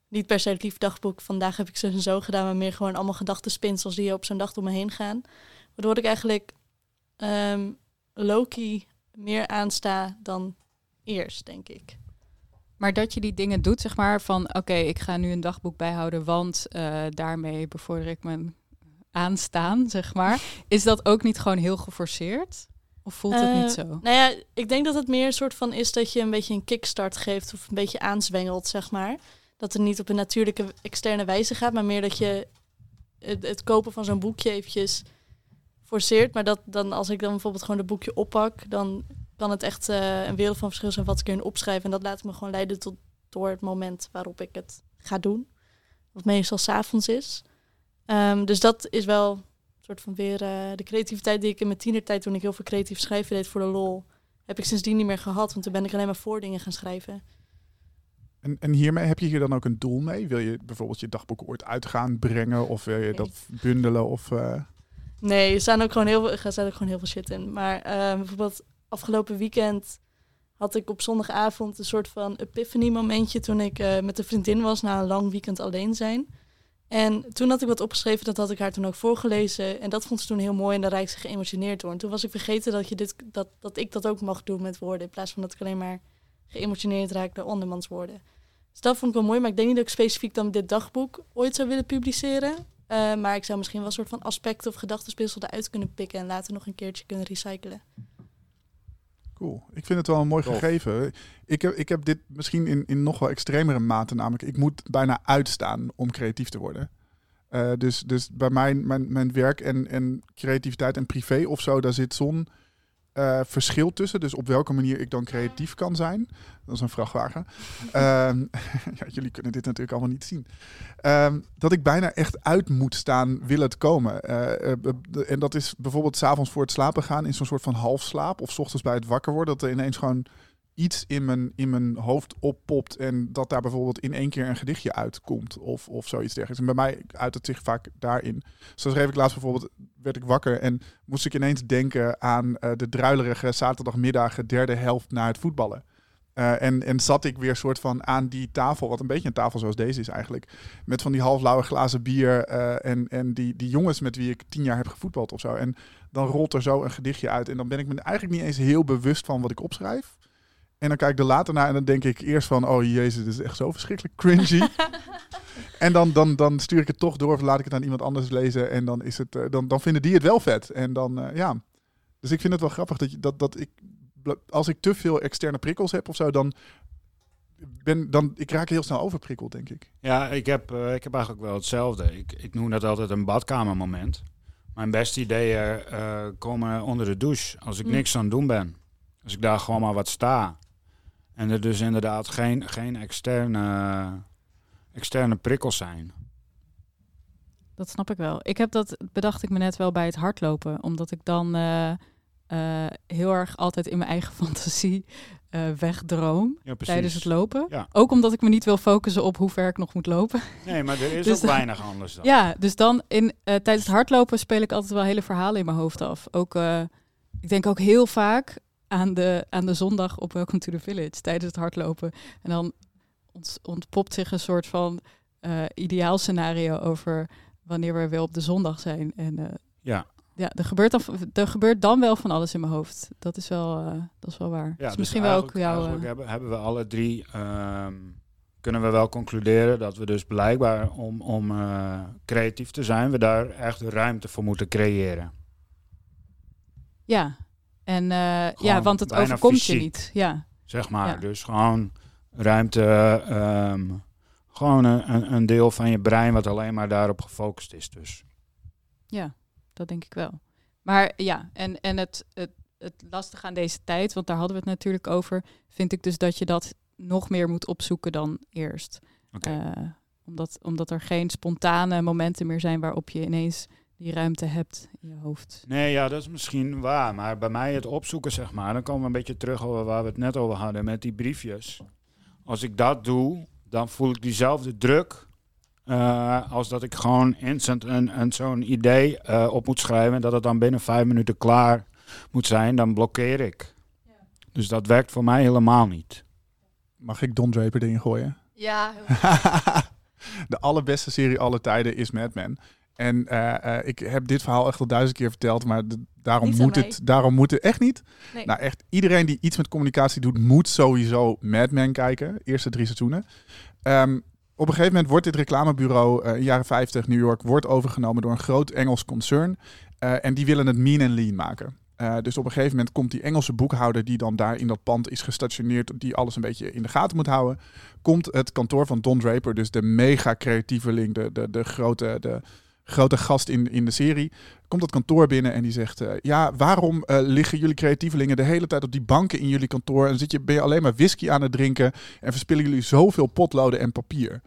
niet per se het lief dagboek, vandaag heb ik zo en zo gedaan. Maar meer gewoon allemaal gedachtenspinsels die op zo'n dag door me heen gaan. Waardoor ik eigenlijk um, Loki meer aansta dan eerst, denk ik. Maar dat je die dingen doet, zeg maar, van oké, ik ga nu een dagboek bijhouden, want uh, daarmee bevorder ik mijn aanstaan, zeg maar. Is dat ook niet gewoon heel geforceerd? Of voelt het uh, niet zo? Nou ja, ik denk dat het meer een soort van is dat je een beetje een kickstart geeft of een beetje aanzwengelt, zeg maar. Dat het niet op een natuurlijke externe wijze gaat, maar meer dat je het, het kopen van zo'n boekje eventjes forceert. Maar dat dan als ik dan bijvoorbeeld gewoon het boekje oppak, dan kan het echt uh, een wereld van verschil zijn wat ik erin opschrijf. En dat laat me gewoon leiden tot, door het moment waarop ik het ga doen. Wat meestal s'avonds is. Um, dus dat is wel soort van weer uh, de creativiteit die ik in mijn tienertijd, toen ik heel veel creatief schrijven deed voor de lol, heb ik sindsdien niet meer gehad. Want toen ben ik alleen maar voor dingen gaan schrijven. En, en hiermee heb je hier dan ook een doel mee? Wil je bijvoorbeeld je dagboek ooit uit gaan brengen? Of wil je dat bundelen? Of, uh... Nee, er staan ook gewoon heel veel, er ook gewoon heel veel shit in. Maar uh, bijvoorbeeld afgelopen weekend had ik op zondagavond een soort van epiphany momentje toen ik uh, met een vriendin was na een lang weekend alleen zijn. En toen had ik wat opgeschreven, dat had ik haar toen ook voorgelezen. En dat vond ze toen heel mooi en daar raakte ze geëmotioneerd door. En toen was ik vergeten dat, je dit, dat, dat ik dat ook mag doen met woorden. In plaats van dat ik alleen maar geëmotioneerd raak door andermans woorden. Dus dat vond ik wel mooi, maar ik denk niet dat ik specifiek dan dit dagboek ooit zou willen publiceren. Uh, maar ik zou misschien wel een soort van aspecten of gedachtenspinsel eruit kunnen pikken en later nog een keertje kunnen recyclen. Cool. Ik vind het wel een mooi Tof. gegeven. Ik heb, ik heb dit misschien in, in nog wel extremere mate, namelijk ik moet bijna uitstaan om creatief te worden. Uh, dus, dus bij mijn, mijn, mijn werk en, en creativiteit en privé of zo, daar zit zo'n uh, verschil tussen. Dus op welke manier ik dan creatief kan zijn. Dat is een vrachtwagen. um, ja, jullie kunnen dit natuurlijk allemaal niet zien. Um, dat ik bijna echt uit moet staan, wil het komen. Uh, uh, en dat is bijvoorbeeld s'avonds voor het slapen gaan in zo'n soort van halfslaap. Of s ochtends bij het wakker worden. Dat er ineens gewoon iets in mijn, in mijn hoofd oppopt en dat daar bijvoorbeeld in één keer een gedichtje uitkomt of, of zoiets dergelijks. En bij mij uit het zich vaak daarin. Zoals schreef ik laatst bijvoorbeeld, werd ik wakker en moest ik ineens denken aan uh, de druilerige zaterdagmiddag derde helft naar het voetballen. Uh, en, en zat ik weer soort van aan die tafel, wat een beetje een tafel zoals deze is eigenlijk. Met van die halflauwe glazen bier uh, en, en die, die jongens met wie ik tien jaar heb gevoetbald of zo. En dan rolt er zo een gedichtje uit. En dan ben ik me eigenlijk niet eens heel bewust van wat ik opschrijf. En dan kijk ik er later naar en dan denk ik eerst van... oh jezus, dit is echt zo verschrikkelijk cringy. en dan, dan, dan stuur ik het toch door of laat ik het aan iemand anders lezen... en dan, is het, uh, dan, dan vinden die het wel vet. En dan, uh, ja... Dus ik vind het wel grappig dat, je, dat, dat ik... als ik te veel externe prikkels heb of zo... dan ben, dan, ik raak heel snel overprikkeld, denk ik. Ja, ik heb, uh, ik heb eigenlijk wel hetzelfde. Ik, ik noem dat altijd een badkamermoment. Mijn beste ideeën eh, komen onder de douche. Als ik Mm. niks aan het doen ben. Als ik daar gewoon maar wat sta. En er dus inderdaad geen, geen externe, externe prikkels zijn. Dat snap ik wel. Ik heb dat, bedacht ik me net wel bij het hardlopen. Omdat ik dan eh, eh, heel erg altijd in mijn eigen fantasie eh, wegdroom Ja, tijdens het lopen. Ja. Ook omdat ik me niet wil focussen op hoe ver ik nog moet lopen. Nee, maar er is Dus ook dan- weinig anders dan. Ja, dus dan in, tijdens het hardlopen speel ik altijd wel hele verhalen in mijn hoofd af. Ook, ik denk ook heel vaak aan de, aan de zondag op Welcome to the Village tijdens het hardlopen. En dan ont, ontpopt zich een soort van eh ideaal scenario over wanneer we weer op de zondag zijn. En eh, Ja. ja, er gebeurt, dan, er gebeurt dan wel van alles in mijn hoofd. Dat is wel, eh, dat is wel waar. Ja, dus dus misschien wel ook jouw... hebben, hebben we alle drie... ehm, kunnen we wel concluderen dat we dus blijkbaar om, om creatief te zijn... we daar echt ruimte voor moeten creëren. ja, en eh, ja, want het overkomt je niet. Ja, Zeg maar. Ja. Dus gewoon ruimte... ehm, gewoon een, een- deel van je brein wat alleen maar daarop gefocust is. Dus Ja, dat denk ik wel. Maar ja, en, en het, het, het lastige aan deze tijd, want daar hadden we het natuurlijk over, vind ik dus dat je dat nog meer moet opzoeken dan eerst. Oké. Eh, omdat, omdat er geen spontane momenten meer zijn waarop je ineens die ruimte hebt in je hoofd. Nee, ja, dat is misschien waar. Maar bij mij het opzoeken, zeg maar, dan komen we een beetje terug over waar we het net over hadden met die briefjes. Als ik dat doe, dan voel ik diezelfde druk eh, als dat ik gewoon instant een, een, zo'n idee eh, op moet schrijven en dat het dan binnen vijf minuten klaar moet zijn, dan blokkeer ik. Dus dat werkt voor mij helemaal niet. Mag ik Don Draper erin gooien? Ja, heel de allerbeste serie aller tijden is Mad Men. En eh, eh, ik heb dit verhaal echt al duizend keer verteld, maar de- daarom, moet mij. het, daarom moet het echt niet. Nee. Nou, echt iedereen die iets met communicatie doet, moet sowieso Mad Men kijken. Eerste drie seizoenen. Ehm, op een gegeven moment wordt dit reclamebureau eh, in de jaren 50 New York wordt overgenomen door een groot Engels concern. En die willen het mean en lean maken. Dus op een gegeven moment komt die Engelse boekhouder die dan daar in dat pand is gestationeerd, die alles een beetje in de gaten moet houden, komt het kantoor van Don Draper, dus de mega creatieveling, de, de, de, grote, de grote gast in, in de serie, komt dat kantoor binnen en die zegt, eh, ja, waarom eh, liggen jullie creatievelingen de hele tijd op die banken in jullie kantoor en zit je, ben je alleen maar whisky aan het drinken en verspillen jullie zoveel potloden en papier?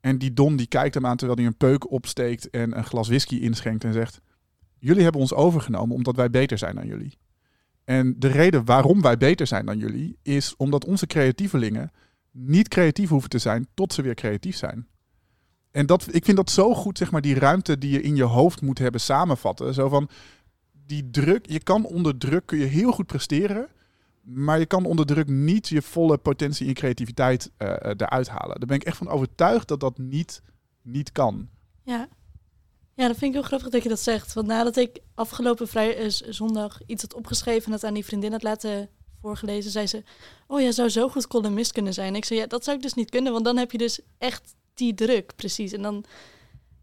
En die Don die kijkt hem aan terwijl hij een peuk opsteekt en een glas whisky inschenkt en zegt, jullie hebben ons overgenomen omdat wij beter zijn dan jullie. En de reden waarom wij beter zijn dan jullie is omdat onze creatievelingen niet creatief hoeven te zijn tot ze weer creatief zijn. En dat, ik vind dat zo goed, zeg maar, die ruimte die je in je hoofd moet hebben samenvatten. Zo van, die druk, je kan onder druk kun je heel goed presteren, maar je kan onder druk niet je volle potentie en creativiteit eh, eh, eruit halen. Daar ben ik echt van overtuigd dat dat niet, niet kan. Ja. ja, dat vind ik heel grappig dat je dat zegt. Want nadat ik afgelopen vrij, eh, zondag iets had opgeschreven en het aan die vriendin had laten voorgelezen, zei ze: Oh, jij zou zo goed columnist kunnen zijn. Ik zei: Ja, dat zou ik dus niet kunnen, want dan heb je dus echt die druk, precies. En dan,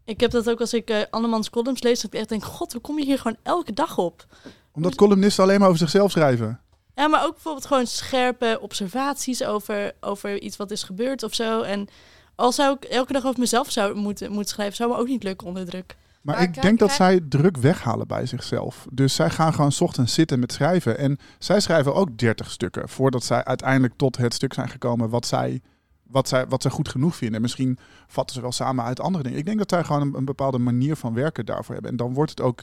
ik heb dat ook als ik eh Annemans columns lees, dat ik echt denk: God, hoe kom je hier gewoon elke dag op? Omdat columnisten alleen maar over zichzelf schrijven. Ja, maar ook bijvoorbeeld gewoon scherpe observaties over, over iets wat is gebeurd of zo. En al zou ik elke dag over mezelf zou moeten, moeten schrijven, zou me ook niet lukken onder druk. Maar, Maar ik kijk, denk dat kijk- zij druk weghalen bij zichzelf. Dus zij gaan gewoon 's ochtends zitten met schrijven. En zij schrijven ook 30 stukken voordat zij uiteindelijk tot het stuk zijn gekomen wat zij, wat zij, wat zij goed genoeg vinden. Misschien vatten ze wel samen uit andere dingen. Ik denk dat zij gewoon een, bepaalde manier van werken daarvoor hebben. En dan wordt het ook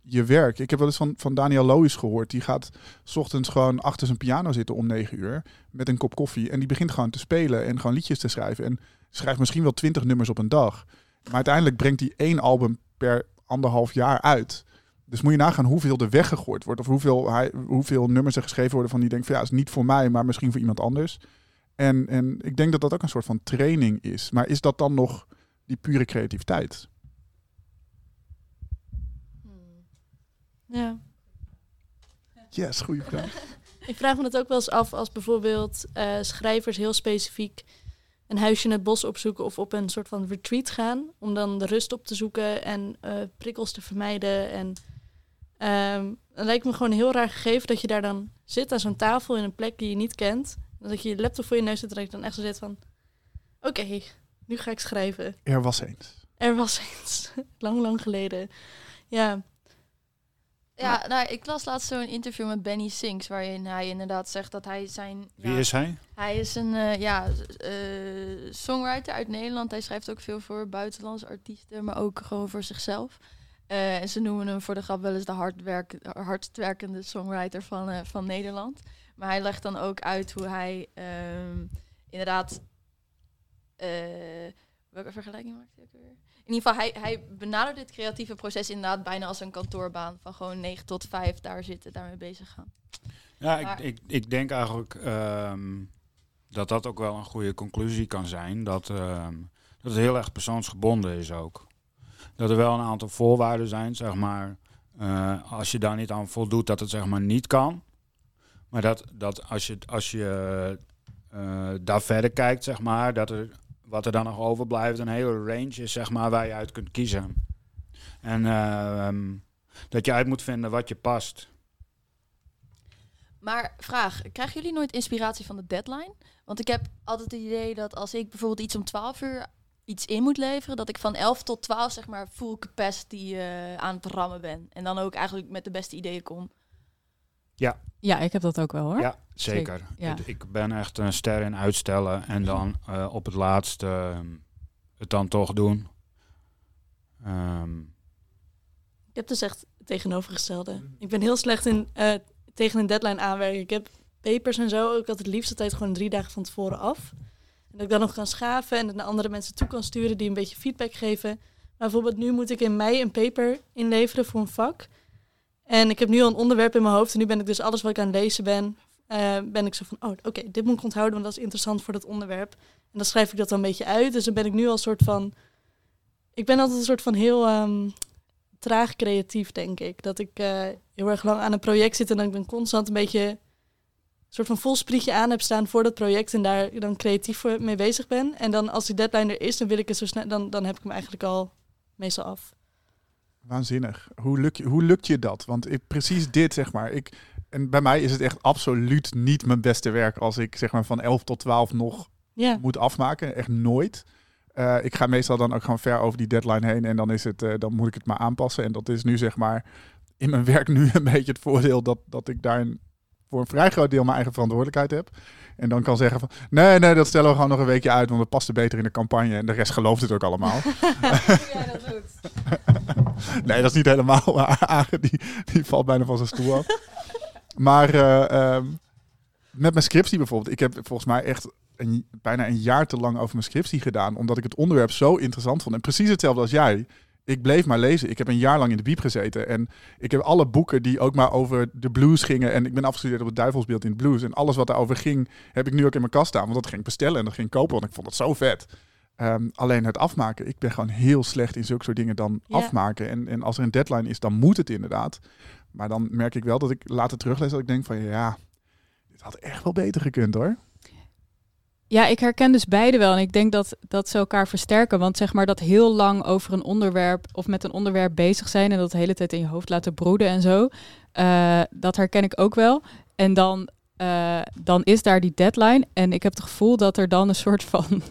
je werk. Ik heb wel eens van, van Daniel Lois gehoord. Die gaat 's ochtends gewoon achter zijn piano zitten om 9 uur met een kop koffie. En die begint gewoon te spelen en gewoon liedjes te schrijven. En schrijft misschien wel 20 nummers op een dag. Maar uiteindelijk brengt hij één album per anderhalf jaar uit. Dus moet je nagaan hoeveel er weggegooid wordt. Of hoeveel, hij, hoeveel nummers er geschreven worden van die denkt van ja, is niet voor mij, maar misschien voor iemand anders. En, en ik denk dat dat ook een soort van training is. Maar is dat dan nog die pure creativiteit? Ja. Yes, goede vraag. Ik vraag me dat ook wel eens af als bijvoorbeeld eh, schrijvers heel specifiek een huisje in het bos opzoeken of op een soort van retreat gaan. Om dan de rust op te zoeken en eh, prikkels te vermijden. En dan lijkt me gewoon een heel raar gegeven dat je daar dan zit aan zo'n tafel in een plek die je niet kent. Dat je je laptop voor je neus zet en dat je dan echt zo zit van... Oké, nu ga ik schrijven. Er was eens. Er was eens. lang, lang geleden. Ja. Ja, nou, ik las laatst zo'n interview met Benny Sinks, waarin hij inderdaad zegt dat hij zijn... Wie ja, is hij? Hij is een uh, ja, uh, songwriter uit Nederland. Hij schrijft ook veel voor buitenlandse artiesten, maar ook gewoon voor zichzelf. Uh, en ze noemen hem voor de grap wel eens de hardwerk, hardwerkende songwriter van, van Nederland. Maar hij legt dan ook uit hoe hij um, inderdaad... welke vergelijking maakt hij ook weer? in ieder geval, hij, hij benadert dit creatieve proces inderdaad bijna als een kantoorbaan. Van gewoon 9 tot 5 daar zitten, daarmee bezig gaan. Ja, ik, ik, ik denk eigenlijk um, dat dat ook wel een goede conclusie kan zijn. Dat, um, dat het heel erg persoonsgebonden is ook. Dat er wel een aantal voorwaarden zijn, zeg maar. Uh, als je daar niet aan voldoet, dat het zeg maar niet kan. Maar dat, dat als je, als je uh, daar verder kijkt, zeg maar, dat er wat er dan nog overblijft, een hele range is, zeg maar, waar je uit kunt kiezen. En um, dat je uit moet vinden wat je past. Maar vraag, krijgen jullie nooit inspiratie van de deadline? Want ik heb altijd het idee dat als ik bijvoorbeeld iets om 12 uur iets in moet leveren, dat ik van 11 tot 12 zeg maar full capacity uh, aan het rammen ben. En dan ook eigenlijk met de beste ideeën kom. Ja. Ja, ik heb dat ook wel hoor. Ja, zeker. zeker. Ja. Ik ben echt een ster in uitstellen en dan uh, op het laatst uh, het dan toch doen. Um. Ik heb dus echt het tegenovergestelde. Ik ben heel slecht in uh, tegen een deadline aanwerken. Ik heb papers en zo ook altijd het liefste tijd gewoon drie dagen van tevoren af. En dat ik dan nog kan schaven en het naar andere mensen toe kan sturen die een beetje feedback geven. Maar bijvoorbeeld nu moet ik in mei een paper inleveren voor een vak. En ik heb nu al een onderwerp in mijn hoofd. En nu ben ik dus alles wat ik aan het lezen ben, uh, ben ik zo van, oh, oké, dit moet ik onthouden, want dat is interessant voor dat onderwerp. En dan schrijf ik dat dan een beetje uit. Dus dan ben ik nu al een soort van, ik ben altijd een soort van heel um, traag creatief, denk ik. Dat ik uh, heel erg lang aan een project zit en dan ik ben constant een beetje een soort van vol sprietje aan heb staan voor dat project en daar dan creatief mee bezig ben. En dan als die deadline er is, dan wil ik het zo snel, dan, dan heb ik hem eigenlijk al meestal af. Waanzinnig. Hoe, lukt je, hoe lukt je dat? Want ik, precies dit, zeg maar. Ik, en bij mij is het echt absoluut niet mijn beste werk als ik zeg maar van 11 tot 12 nog yeah. moet afmaken. Echt nooit. Uh, ik ga meestal dan ook gewoon ver over die deadline heen en dan, is het, uh, dan moet ik het maar aanpassen. En dat is nu zeg maar in mijn werk nu een beetje het voordeel dat, dat ik daar voor een vrij groot deel mijn eigen verantwoordelijkheid heb. En dan kan zeggen van, nee, nee, dat stellen we gewoon nog een weekje uit, want past er beter in de campagne. En de rest gelooft het ook allemaal. ja, dat doet. nee, dat is niet helemaal waar. Die, die valt bijna van zijn stoel af. Maar uh, um, met mijn scriptie bijvoorbeeld. Ik heb volgens mij echt een, bijna een jaar te lang over mijn scriptie gedaan. Omdat ik het onderwerp zo interessant vond. En precies hetzelfde als jij. Ik bleef maar lezen. Ik heb een jaar lang in de biep gezeten. En ik heb alle boeken die ook maar over de blues gingen. En ik ben afgestudeerd op het duivelsbeeld in het blues. En alles wat daarover ging, heb ik nu ook in mijn kast staan. Want dat ging ik bestellen en dat ging ik kopen. Want ik vond het zo vet. Um, alleen het afmaken. Ik ben gewoon heel slecht in zulke soort dingen dan ja. afmaken. En, en als er een deadline is, dan moet het inderdaad. Maar dan merk ik wel dat ik later teruglees dat ik denk van ja, dit had echt wel beter gekund hoor. Ja, ik herken dus beide wel. En ik denk dat, dat ze elkaar versterken. Want zeg maar dat heel lang over een onderwerp of met een onderwerp bezig zijn en dat de hele tijd in je hoofd laten broeden en zo. Uh, dat herken ik ook wel. En dan, uh, dan is daar die deadline. En ik heb het gevoel dat er dan een soort van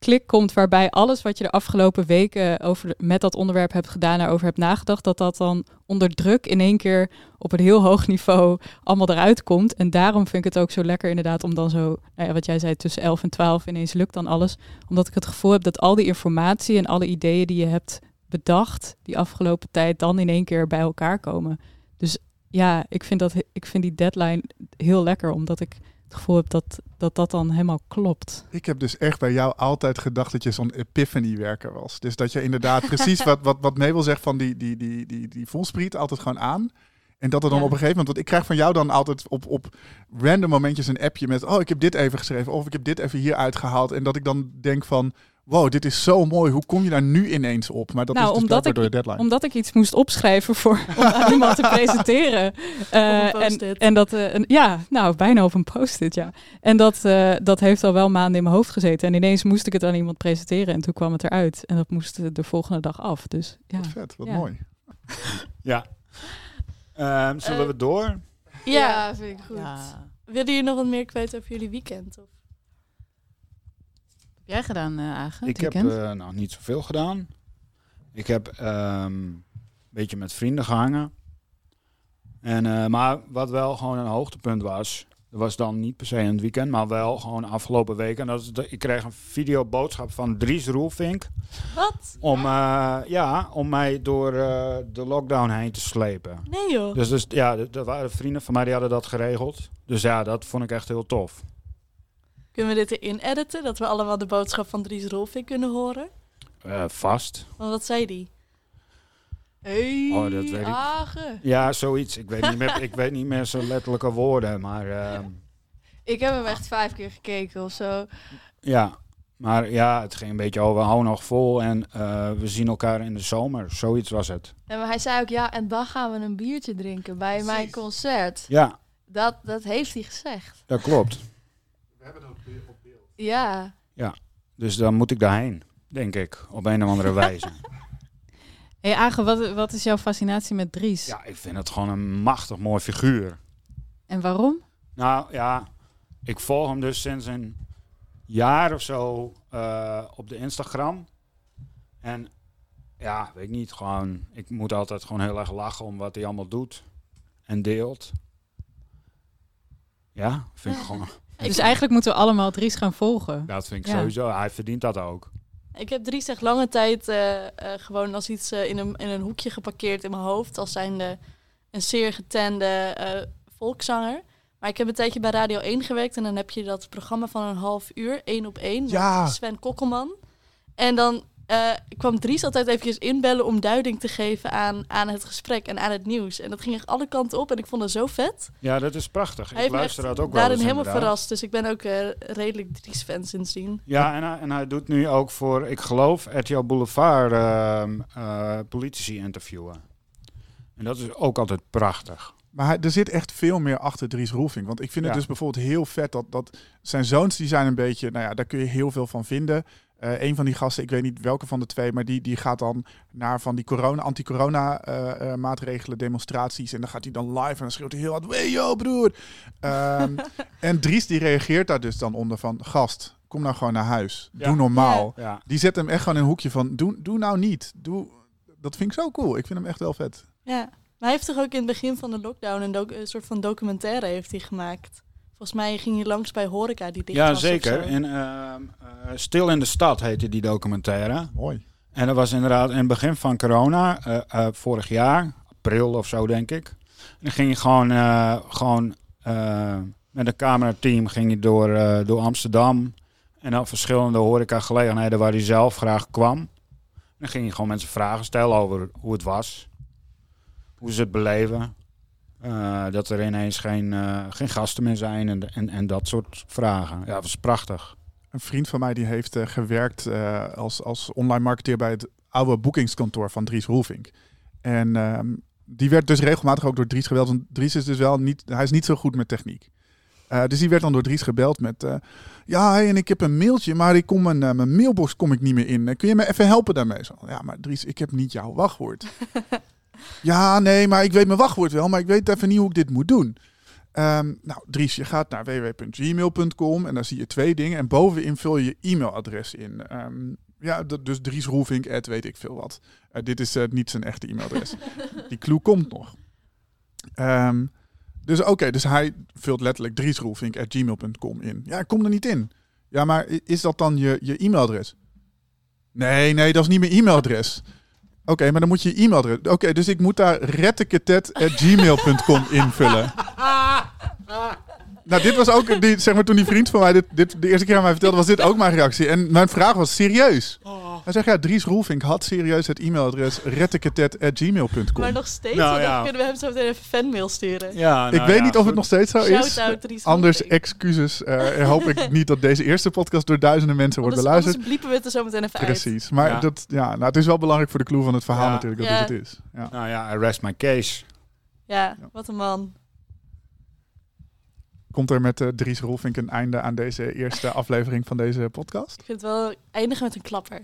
klik komt waarbij alles wat je de afgelopen weken over met dat onderwerp hebt gedaan, daarover hebt nagedacht, dat dat dan onder druk in één keer op een heel hoog niveau allemaal eruit komt. En daarom vind ik het ook zo lekker inderdaad om dan zo, nou ja, wat jij zei, tussen 11 en 12 ineens lukt dan alles. Omdat ik het gevoel heb dat al die informatie en alle ideeën die je hebt bedacht die afgelopen tijd dan in één keer bij elkaar komen. Dus ja, ik vind, dat, ik vind die deadline heel lekker, omdat ik het gevoel heb dat, dat dat dan helemaal klopt. Ik heb dus echt bij jou altijd gedacht dat je zo'n epiphany-werker was. Dus dat je inderdaad precies wat, wat, wat Mabel zegt van die, die, die, die, die volspriet altijd gewoon aan. En dat er dan ja. op een gegeven moment, want ik krijg van jou dan altijd op, op random momentjes een appje met, oh ik heb dit even geschreven of ik heb dit even hier uitgehaald. En dat ik dan denk van, wow, dit is zo mooi. Hoe kom je daar nu ineens op? Maar dat nou, is dus omdat ik, door de deadline. Omdat ik iets moest opschrijven voor om aan iemand te presenteren. Uh, en, en dat, uh, een, ja, nou, bijna op een post-it, ja. En dat, uh, dat heeft al wel maanden in mijn hoofd gezeten. En ineens moest ik het aan iemand presenteren en toen kwam het eruit. En dat moest de volgende dag af. Dus, ja. Wat vet, wat ja. mooi. ja. Um, zullen we door? Ja, ja, vind ik goed. Ja. Willen jullie nog wat meer kwijt over jullie weekend? Of? Jij gedaan, uh, Agen? Ik heb uh, nou, niet zoveel gedaan. Ik heb um, een beetje met vrienden gehangen. En, eh, maar wat wel gewoon een hoogtepunt was, dat was dan niet per se in het weekend, maar wel gewoon afgelopen week. En dat is de, ik kreeg een videoboodschap van Dries Roelvink Wat? om, eh, ja, om mij door de lockdown heen te slepen. Nee joh. Dus, dus ja, dat waren vrienden van mij die hadden dat geregeld. Dus ja, dat vond ik echt heel tof. Kunnen we dit erin editen? Dat we allemaal de boodschap van Dries Rolfing kunnen horen? Eh, vast. Want wat zei die? Hey, Oh, dat weet ik. Ja, zoiets. Ik weet niet meer, ik weet niet meer zo letterlijke woorden, maar ehm, Ik heb hem echt vijf keer gekeken of zo. ja. Maar ja, het ging een beetje over hou nog vol en eh, we zien elkaar in de zomer. Zoiets was het. En maar hij zei ook, ja, en dan gaan we een biertje drinken bij mijn concert. Ja, Dat, dat heeft hij gezegd. dat klopt. Ja. Dus dan moet ik daarheen, denk ik, op een of andere wijze. Hey Agen, wat, wat is jouw fascinatie met Dries? Ja, ik vind het gewoon een machtig mooi figuur. En waarom? Nou ja, ik volg hem dus sinds een jaar of zo eh, op de Instagram. En ja, weet ik niet, gewoon, ik moet altijd gewoon heel erg lachen om wat hij allemaal doet en deelt. Ja, vind ik gewoon, Dus eigenlijk moeten we allemaal Dries gaan volgen. dat vind ik Ja. sowieso, hij verdient dat ook. Ik heb Dries echt lange tijd eh, eh, gewoon als iets eh, in, een, in een hoekje geparkeerd in mijn hoofd. Als zijnde een zeer getende eh, volkszanger. Maar ik heb een tijdje bij Radio 1 gewerkt. En dan heb je dat programma van een half uur, één op één. met Ja. Sven Kokkelman. En dan eh, kwam Dries altijd eventjes inbellen om duiding te geven aan, aan het gesprek en aan het nieuws. En dat ging echt alle kanten op. En ik vond dat zo vet. Ja, dat is prachtig. Hij Ik heeft me luister dat ook wel daarin eens helemaal inderdaad. verrast. Dus ik ben ook eh, redelijk Dries-fan sindsdien. Ja, en hij, en hij doet nu ook voor, ik geloof, RTL Boulevard ehm, eh, politici interviewen. En dat is ook altijd prachtig. Maar hij- er zit echt veel meer achter Dries Roelvink. Want ik vind het Ja. dus bijvoorbeeld heel vet dat, dat zijn zoons, die zijn een beetje, nou ja, daar kun je heel veel van vinden. Eh een van die gasten, ik weet niet welke van de twee, maar die, die gaat dan naar van die corona, anti-corona eh, eh, maatregelen, demonstraties. En dan gaat hij dan live en dan schreeuwt hij heel hard, hey yo broer. Ehm, en Dries die reageert daar dus dan onder van, gast, kom nou gewoon naar huis. Ja. Doe normaal. Ja, Die zet hem echt gewoon in een hoekje van, doe, doe nou niet. Doe, dat vind ik zo cool. Ik vind hem echt wel vet. Ja, maar hij heeft toch ook in het begin van de lockdown een, een soort van documentaire heeft hij gemaakt. Volgens mij ging hij langs bij horeca die dicht ja was zeker. zo. En ehm, eh, Stil in de Stad heette die documentaire. Mooi. En dat was inderdaad in het begin van corona, eh, eh, vorig jaar, april of zo denk ik. En dan ging je gewoon, eh, gewoon met een camerateam ging je door, eh, door Amsterdam. En dan verschillende horecagelegenheden waar hij zelf graag kwam. En dan ging je gewoon mensen vragen stellen over hoe het was. Hoe ze het beleven. Eh, dat er ineens geen, eh, geen gasten meer zijn en, en, en dat soort vragen. Ja, dat was prachtig. Een vriend van mij die heeft eh, gewerkt eh, als, als online marketeer bij het oude boekingskantoor van Dries Roelvink. En ehm, die werd dus regelmatig ook door Dries gebeld. Want Dries is dus wel niet, hij is niet zo goed met techniek. Eh, dus die werd dan door Dries gebeld met, eh, ja, hey, en ik heb een mailtje, maar ik kom mijn, mijn mailbox kom ik niet meer in. Kun je me even helpen daarmee? Zo, ja, maar Dries, ik heb niet jouw wachtwoord. ja, nee, maar ik weet mijn wachtwoord wel, maar ik weet even niet hoe ik dit moet doen. Ehm, nou, Dries, je gaat naar www.gmail.com en dan zie je twee dingen. En bovenin vul je je e-mailadres in. Ehm, ja, dus Dries Roelvink, weet ik veel wat. Eh, dit is eh, niet zijn echte e-mailadres. Die clue komt nog. Ehm, dus oké, dus hij vult letterlijk driesroelvink.gmail.com in. Ja, ik kom er niet in. Ja, maar is dat dan je, je e-mailadres? Nee, nee, dat is niet mijn e-mailadres. Oké, maar dan moet je e-mailadres... Oké, dus ik moet daar retteketet.gmail.com invullen. Nou, dit was ook, die, zeg maar, toen die vriend van mij dit, dit de eerste keer aan mij vertelde, was dit ook mijn reactie. En mijn vraag was serieus. Hij zegt, ja, Dries Roelvink had serieus het e-mailadres retteketet.gmail.com. Maar nog steeds, Nou, dan kunnen we hem zo meteen even fanmail sturen. Ja, ik weet niet of het nog steeds zo is. Shout-out Dries Anders excuses. Eh, hoop ik niet dat deze eerste podcast door duizenden mensen wordt Anders, beluisterd. anders bliepen we het er zo meteen even uit. Precies. Maar Ja. dat, ja, nou, het is wel belangrijk voor de clue van het verhaal Ja. natuurlijk dat Ja. dit het is. Ja. Nou ja, I rest my case. Ja, wat een man. Komt er met eh, Dries Roelvink een einde aan deze eerste aflevering van deze podcast? Ik vind het wel eindigen met een klapper.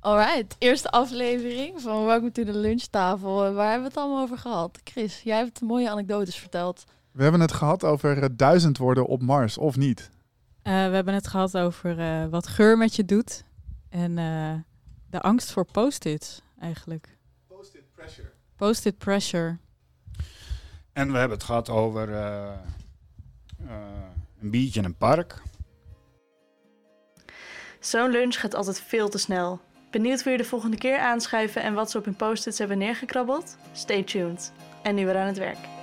Alright, eerste aflevering van Welcome to the Lunchtafel. Waar hebben we het allemaal over gehad? Chris, jij hebt mooie anekdotes verteld. We hebben het gehad over eh, duizend woorden op Mars, of niet? Eh, we hebben het gehad over eh, wat geur met je doet. En eh, de angst voor post-its eigenlijk. Post-it pressure. Post-it pressure. En we hebben het gehad over eh, eh, een biertje in een park. Zo'n lunch gaat altijd veel te snel. Benieuwd wie er de volgende keer aanschuiven en wat ze op hun post-its hebben neergekrabbeld? Stay tuned. En nu weer aan het werk.